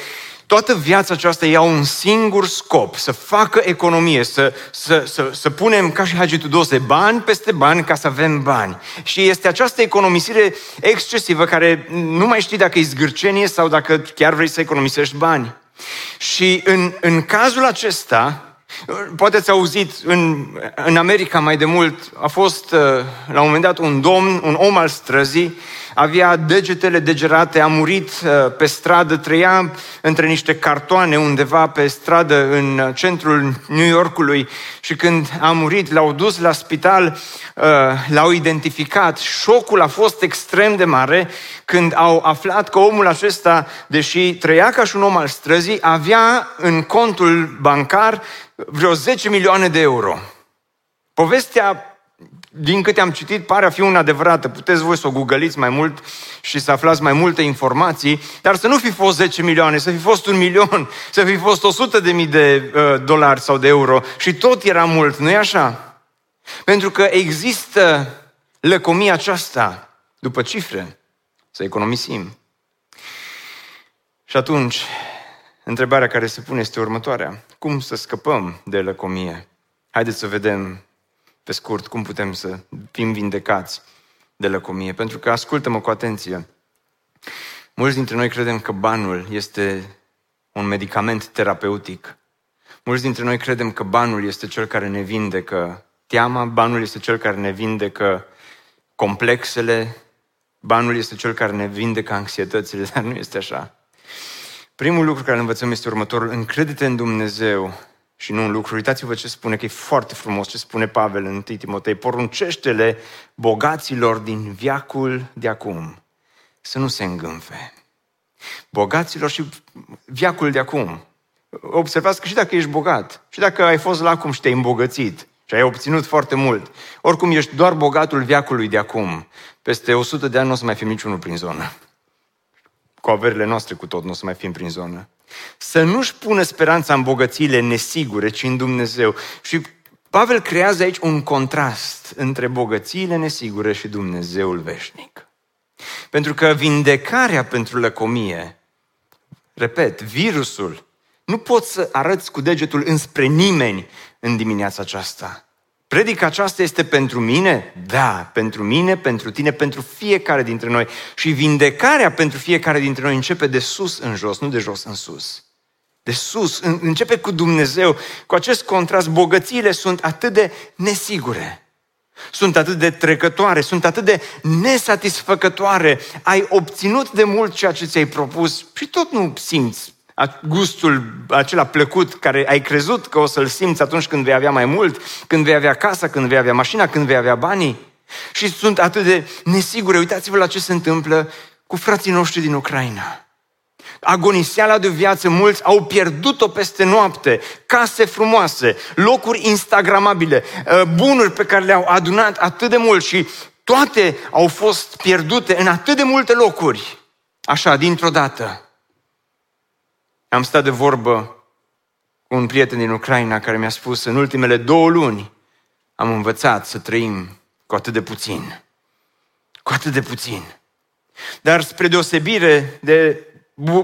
Toată viața aceasta ia un singur scop, să facă economie, să, să, să, să punem ca și Hagi Tudose bani peste bani ca să avem bani. Și este această economisire excesivă care nu mai știi dacă e zgârcenie sau dacă chiar vrei să economisești bani. Și în, în cazul acesta, Poate ați auzit, în, în America mai de mult, a fost uh, la un moment dat un domn, un om al străzii, avea degetele degerate, a murit uh, pe stradă, trăia între niște cartoane undeva pe stradă în centrul New Yorkului și când a murit, l-au dus la spital, uh, l-au identificat. Șocul a fost extrem de mare când au aflat că omul acesta, deși trăia ca și un om al străzii, avea în contul bancar vreo 10 milioane de euro. Povestea din câte am citit, pare a fi una adevărată. Puteți voi să o googăliți mai mult și să aflați mai multe informații, dar să nu fi fost 10 milioane, să fi fost un milion, (laughs) să fi fost 100 de mii de uh, dolari sau de euro și tot era mult, nu-i așa? Pentru că există lăcomia aceasta după cifre, să economisim. Și atunci, întrebarea care se pune este următoarea. Cum să scăpăm de lăcomie? Haideți să vedem pe scurt, cum putem să fim vindecați de lăcomie. Pentru că, ascultă-mă cu atenție, mulți dintre noi credem că banul este un medicament terapeutic. Mulți dintre noi credem că banul este cel care ne vindecă teama, banul este cel care ne vindecă complexele, banul este cel care ne vindecă anxietățile, (laughs) dar nu este așa. Primul lucru care îl învățăm este următorul. Încredete în Dumnezeu și nu un lucru. Uitați-vă ce spune, că e foarte frumos ce spune Pavel în 1 Timotei. Poruncește-le bogaților din viacul de acum să nu se îngânfe. Bogaților și viacul de acum. Observați că și dacă ești bogat, și dacă ai fost la acum și te-ai îmbogățit, și ai obținut foarte mult, oricum ești doar bogatul viacului de acum, peste 100 de ani nu o să mai fim niciunul prin zonă. Cu averile noastre cu tot nu o să mai fim prin zonă. Să nu-și pună speranța în bogățiile nesigure, ci în Dumnezeu. Și Pavel creează aici un contrast între bogățiile nesigure și Dumnezeul veșnic. Pentru că vindecarea pentru lăcomie, repet, virusul, nu poți să arăți cu degetul înspre nimeni în dimineața aceasta. Predica aceasta este pentru mine? Da, pentru mine, pentru tine, pentru fiecare dintre noi. Și vindecarea pentru fiecare dintre noi începe de sus în jos, nu de jos în sus. De sus, începe cu Dumnezeu. Cu acest contrast, bogățiile sunt atât de nesigure. Sunt atât de trecătoare, sunt atât de nesatisfăcătoare. Ai obținut de mult ceea ce ți-ai propus și tot nu simți gustul acela plăcut care ai crezut că o să-l simți atunci când vei avea mai mult, când vei avea casa, când vei avea mașina, când vei avea banii. Și sunt atât de nesigure. Uitați-vă la ce se întâmplă cu frații noștri din Ucraina. Agoniseala de viață, mulți au pierdut-o peste noapte, case frumoase, locuri instagramabile, ă, bunuri pe care le-au adunat atât de mult și toate au fost pierdute în atât de multe locuri, așa, dintr-o dată. Am stat de vorbă cu un prieten din Ucraina care mi-a spus în ultimele două luni am învățat să trăim cu atât de puțin. Cu atât de puțin. Dar spre deosebire de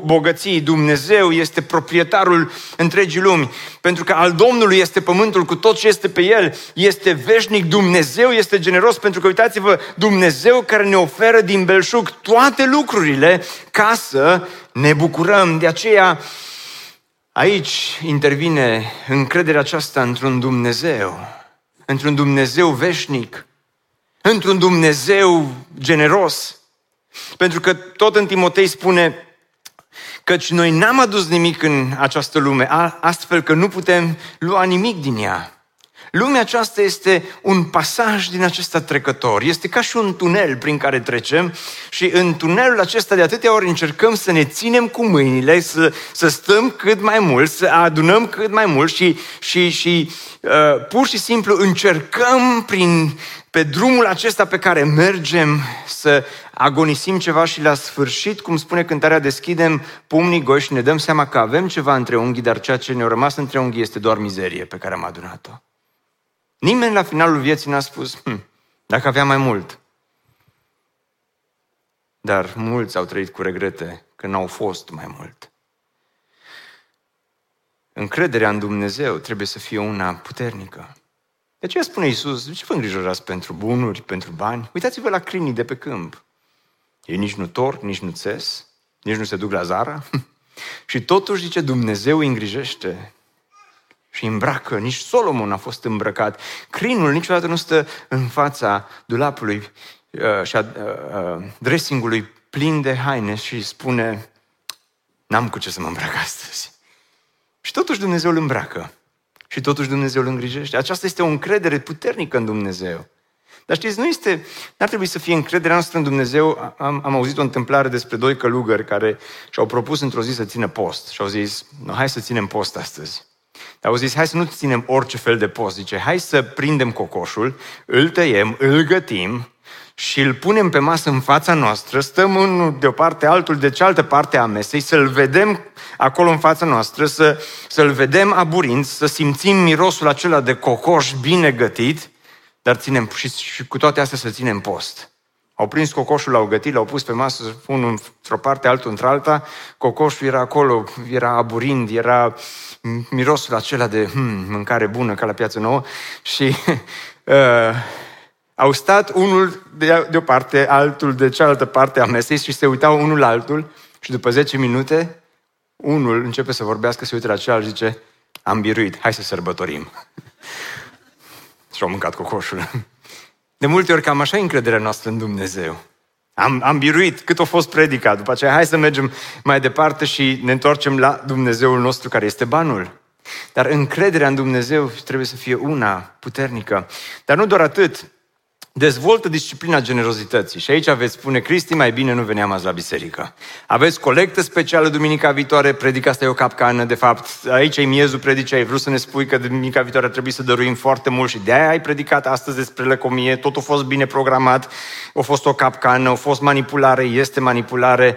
bogății, Dumnezeu este proprietarul întregii lumi, pentru că al Domnului este pământul cu tot ce este pe el, este veșnic, Dumnezeu este generos, pentru că uitați-vă, Dumnezeu care ne oferă din belșug toate lucrurile ca să ne bucurăm. De aceea, aici intervine încrederea aceasta într-un Dumnezeu, într-un Dumnezeu veșnic, într-un Dumnezeu generos. Pentru că tot în Timotei spune, Căci noi n-am adus nimic în această lume, astfel că nu putem lua nimic din ea. Lumea aceasta este un pasaj din acesta trecător. Este ca și un tunel prin care trecem și în tunelul acesta de atâtea ori încercăm să ne ținem cu mâinile, să, să stăm cât mai mult, să adunăm cât mai mult și, și, și uh, pur și simplu încercăm prin, pe drumul acesta pe care mergem să agonisim ceva și la sfârșit, cum spune cântarea, deschidem pumnii goi și ne dăm seama că avem ceva între unghii, dar ceea ce ne-a rămas între unghii este doar mizerie pe care am adunat-o. Nimeni la finalul vieții n-a spus, hm, dacă avea mai mult. Dar mulți au trăit cu regrete că n-au fost mai mult. încrederea în Dumnezeu trebuie să fie una puternică. De ce spune Iisus, de ce vă îngrijorați pentru bunuri, pentru bani? Uitați-vă la crinii de pe câmp. Ei nici nu tor, nici nu țes, nici nu se duc la zara. (laughs) și totuși, zice, Dumnezeu îi îngrijește și îmbracă. Nici Solomon a fost îmbrăcat. Crinul niciodată nu stă în fața dulapului uh, și a uh, uh, dressingului plin de haine și spune n-am cu ce să mă îmbrac astăzi. Și totuși Dumnezeu îl îmbracă. Și totuși Dumnezeu îl îngrijește. Aceasta este o încredere puternică în Dumnezeu. Dar știți, nu este, n-ar trebui să fie încrederea noastră în Dumnezeu. Am, am auzit o întâmplare despre doi călugări care și-au propus într-o zi să țină post. Și au zis, no, hai să ținem post astăzi. Dar au zis, hai să nu ținem orice fel de post. Zice, hai să prindem cocoșul, îl tăiem, îl gătim și îl punem pe masă în fața noastră, stăm unul de o parte, altul de cealaltă parte a mesei, să-l vedem acolo în fața noastră, să, să-l vedem aburind, să simțim mirosul acela de cocoș bine gătit, dar ținem, și, și cu toate astea să ținem post. Au prins cocoșul, l-au gătit, l-au pus pe masă, unul într-o parte, altul într-alta, cocoșul era acolo, era aburind, era mirosul acela de hmm, mâncare bună ca la piață nouă și (laughs) uh, au stat unul de, de o parte, altul de cealaltă parte a mesei și se uitau unul la altul și după 10 minute unul începe să vorbească, se uită la celălalt și zice am biruit, hai să sărbătorim. (laughs) și au mâncat cocoșul. De multe ori cam așa e încrederea noastră în Dumnezeu. Am, am biruit cât a fost predicat. După aceea, hai să mergem mai departe și ne întoarcem la Dumnezeul nostru care este banul. Dar încrederea în Dumnezeu trebuie să fie una puternică. Dar nu doar atât. Dezvoltă disciplina generozității. Și aici aveți spune, Cristi, mai bine nu veneam azi la biserică. Aveți colectă specială duminica viitoare, predica asta e o capcană, de fapt, aici e miezul predicii, ai vrut să ne spui că duminica viitoare trebuie să dăruim foarte mult și de-aia ai predicat astăzi despre lăcomie, totul a fost bine programat, a fost o capcană, a fost manipulare, este manipulare.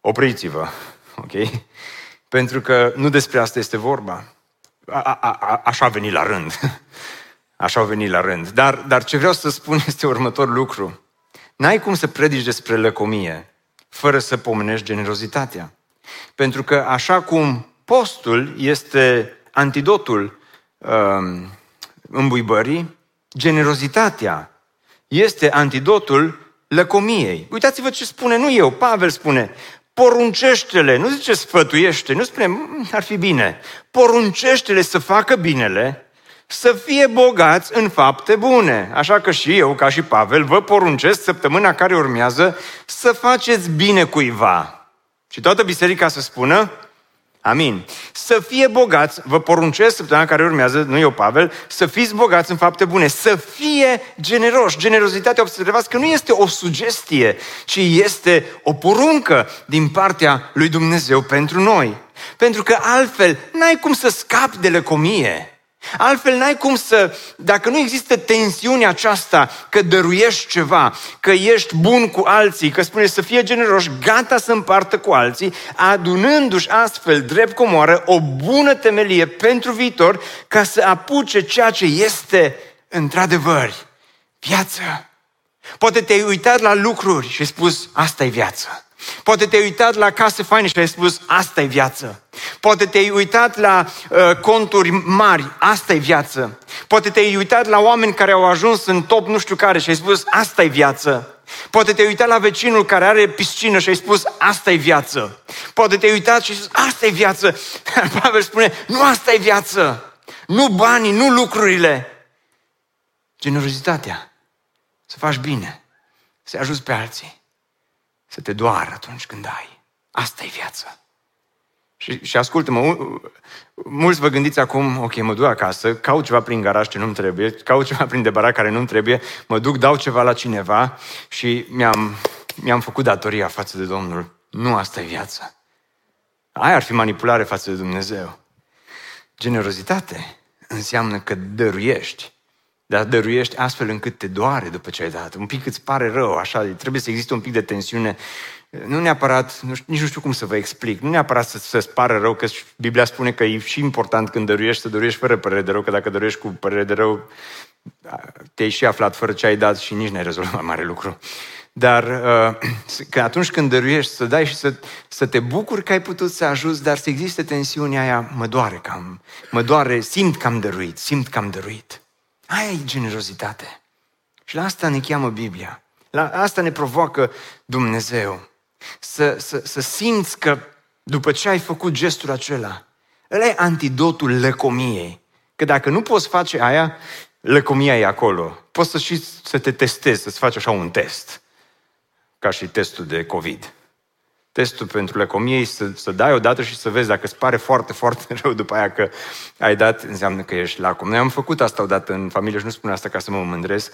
Opriți-vă, ok? Pentru că nu despre asta este vorba. A, a, a, așa a venit la rând. Așa au venit la rând. Dar, dar ce vreau să spun este următorul lucru. N-ai cum să predici despre lăcomie fără să pomenești generozitatea. Pentru că așa cum postul este antidotul um, îmbuibării, generozitatea este antidotul lăcomiei. Uitați-vă ce spune, nu eu, Pavel spune, poruncește-le, nu zice sfătuiește, nu spune, mm, ar fi bine, poruncește-le să facă binele, să fie bogați în fapte bune. Așa că și eu, ca și Pavel, vă poruncesc săptămâna care urmează să faceți bine cuiva. Și toată biserica să spună, Amin. Să fie bogați, vă poruncesc săptămâna care urmează, nu eu Pavel, să fiți bogați în fapte bune, să fie generoși. Generozitatea, observați că nu este o sugestie, ci este o poruncă din partea lui Dumnezeu pentru noi. Pentru că altfel n-ai cum să scapi de lăcomie. Altfel n-ai cum să, dacă nu există tensiunea aceasta că dăruiești ceva, că ești bun cu alții, că spune să fie generoși, gata să împartă cu alții, adunându-și astfel drept comoară o bună temelie pentru viitor ca să apuce ceea ce este într-adevăr viață. Poate te-ai uitat la lucruri și ai spus, asta e viață. Poate te-ai uitat la case faine și ai spus, asta e viață. Poate te-ai uitat la uh, conturi mari, asta e viață. Poate te-ai uitat la oameni care au ajuns în top nu știu care și ai spus, asta e viață. Poate te-ai uitat la vecinul care are piscină și ai spus, asta e viață. Poate te-ai uitat și ai spus, asta e viață. (laughs) Pavel spune, nu asta e viață. Nu banii, nu lucrurile. Generozitatea. Să faci bine. Să ajuți pe alții să te doară atunci când ai. Asta e viața. Și, și ascultă-mă, mulți vă gândiți acum, ok, mă duc acasă, caut ceva prin garaj ce nu-mi trebuie, caut ceva prin debara care nu-mi trebuie, mă duc, dau ceva la cineva și mi-am, mi-am făcut datoria față de Domnul. Nu asta e viața. Aia ar fi manipulare față de Dumnezeu. Generozitate înseamnă că dăruiești dar dăruiești astfel încât te doare după ce ai dat. Un pic îți pare rău, așa, trebuie să existe un pic de tensiune. Nu neapărat, nu știu, nici nu știu cum să vă explic, nu neapărat să, să-ți pară rău, că Biblia spune că e și important când dăruiești să dăruiești fără părere de rău, că dacă dăruiești cu părere de rău, te-ai și aflat fără ce ai dat și nici n-ai rezolvat (laughs) mare lucru. Dar uh, că atunci când dăruiești, să dai și să, să te bucuri că ai putut să ajuți, dar să existe tensiunea aia, mă doare cam, mă doare, simt că am dăruit, simt că am dăruit. Aia e generozitate. Și la asta ne cheamă Biblia. La asta ne provoacă Dumnezeu. Să, să, să simți că după ce ai făcut gestul acela, ăla e antidotul lăcomiei. Că dacă nu poți face aia, lăcomia e acolo. Poți să și să te testezi, să-ți faci așa un test. Ca și testul de COVID. Testul pentru lăcomie să, să dai odată și să vezi dacă îți pare foarte, foarte (laughs) rău după aia că ai dat, înseamnă că ești lacom. Noi am făcut asta odată în familie și nu spun asta ca să mă mândresc,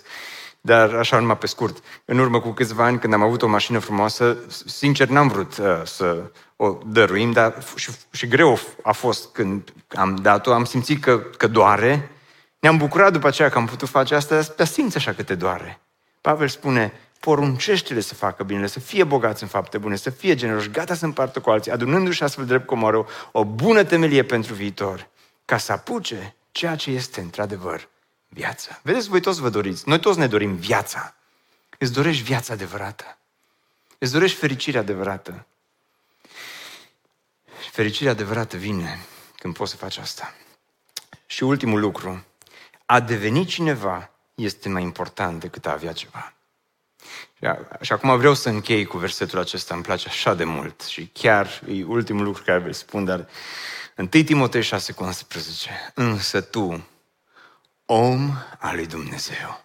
dar așa numai pe scurt. În urmă cu câțiva ani, când am avut o mașină frumoasă, sincer n-am vrut uh, să o dăruim, dar și, și greu a fost când am dat-o, am simțit că, că doare. Ne-am bucurat după aceea că am putut face asta, dar simți așa că te doare. Pavel spune, poruncește-le să facă binele, să fie bogați în fapte bune, să fie generoși, gata să împartă cu alții, adunându-și astfel drept comoră o bună temelie pentru viitor, ca să apuce ceea ce este într-adevăr viața. Vedeți, voi toți vă doriți, noi toți ne dorim viața. Îți dorești viața adevărată. Îți dorești fericirea adevărată. Fericirea adevărată vine când poți să faci asta. Și ultimul lucru, a deveni cineva este mai important decât a avea ceva. Și acum vreau să închei cu versetul acesta, îmi place așa de mult și chiar e ultimul lucru care vreau să spun, dar 1 Timotei 6 cu 11. Însă tu, om al lui Dumnezeu.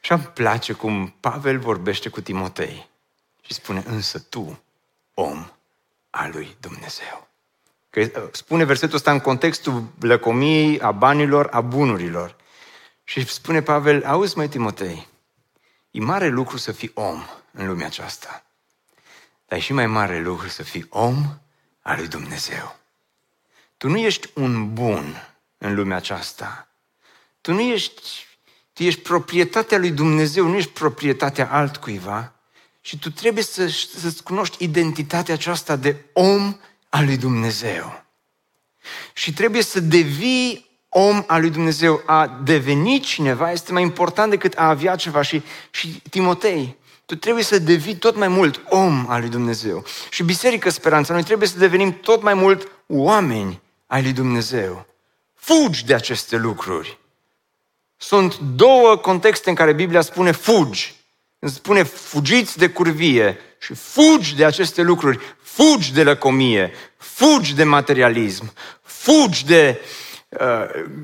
Și îmi place cum Pavel vorbește cu Timotei și spune, însă tu, om al lui Dumnezeu. Că uh, spune versetul ăsta în contextul lăcomiei, a banilor, a bunurilor. Și spune Pavel, auzi mai Timotei, e mare lucru să fii om în lumea aceasta. Dar e și mai mare lucru să fii om al lui Dumnezeu. Tu nu ești un bun în lumea aceasta. Tu nu ești, tu ești proprietatea lui Dumnezeu, nu ești proprietatea altcuiva. Și tu trebuie să, să-ți cunoști identitatea aceasta de om al lui Dumnezeu. Și trebuie să devii om al lui Dumnezeu. A deveni cineva este mai important decât a avea ceva. Și, și Timotei, tu trebuie să devii tot mai mult om al lui Dumnezeu. Și Biserică Speranța, noi trebuie să devenim tot mai mult oameni ai lui Dumnezeu. Fugi de aceste lucruri. Sunt două contexte în care Biblia spune fugi. Îmi spune fugiți de curvie și fugi de aceste lucruri, fugi de lăcomie, fugi de materialism, fugi de uh,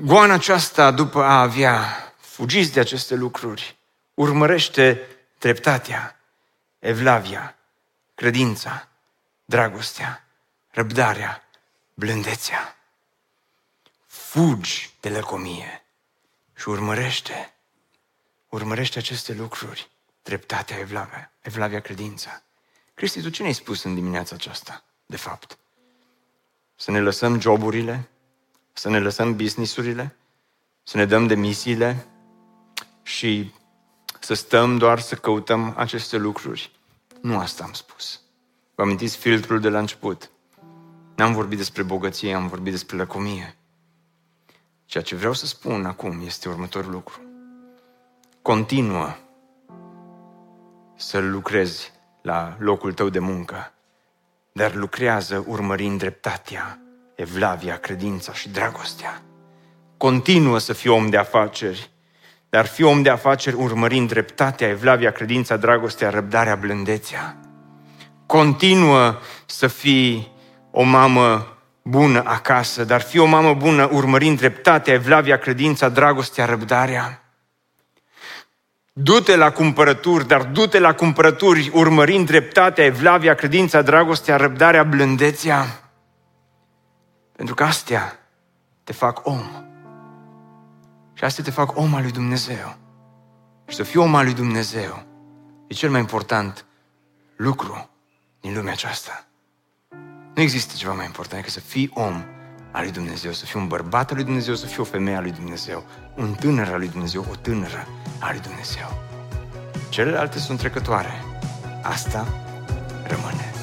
goana aceasta după a avea, fugiți de aceste lucruri, urmărește dreptatea, evlavia, credința, dragostea, răbdarea, blândețea. Fugi de lăcomie și urmărește, urmărește aceste lucruri dreptatea, evlavia, evlavia credința. Cristi, tu ce ne-ai spus în dimineața aceasta, de fapt? Să ne lăsăm joburile, să ne lăsăm businessurile, să ne dăm demisiile și să stăm doar să căutăm aceste lucruri. Nu asta am spus. Vă amintiți filtrul de la început? N-am vorbit despre bogăție, am vorbit despre lăcomie. Ceea ce vreau să spun acum este următorul lucru. Continuă să lucrezi la locul tău de muncă, dar lucrează urmărind dreptatea, evlavia, credința și dragostea. Continuă să fii om de afaceri, dar fii om de afaceri urmărind dreptatea, evlavia, credința, dragostea, răbdarea, blândețea. Continuă să fii o mamă bună acasă, dar fii o mamă bună urmărind dreptatea, evlavia, credința, dragostea, răbdarea. Du-te la cumpărături, dar du-te la cumpărături urmărind dreptatea, evlavia, credința, dragostea, răbdarea, blândețea. Pentru că astea te fac om. Și astea te fac om al lui Dumnezeu. Și să fii om al lui Dumnezeu e cel mai important lucru din lumea aceasta. Nu există ceva mai important decât să fii om al lui Dumnezeu, să fii un bărbat al lui Dumnezeu, să fii o femeie al lui Dumnezeu, un tânăr al lui Dumnezeu, o tânără al lui Dumnezeu. Celelalte sunt trecătoare. Asta rămâne.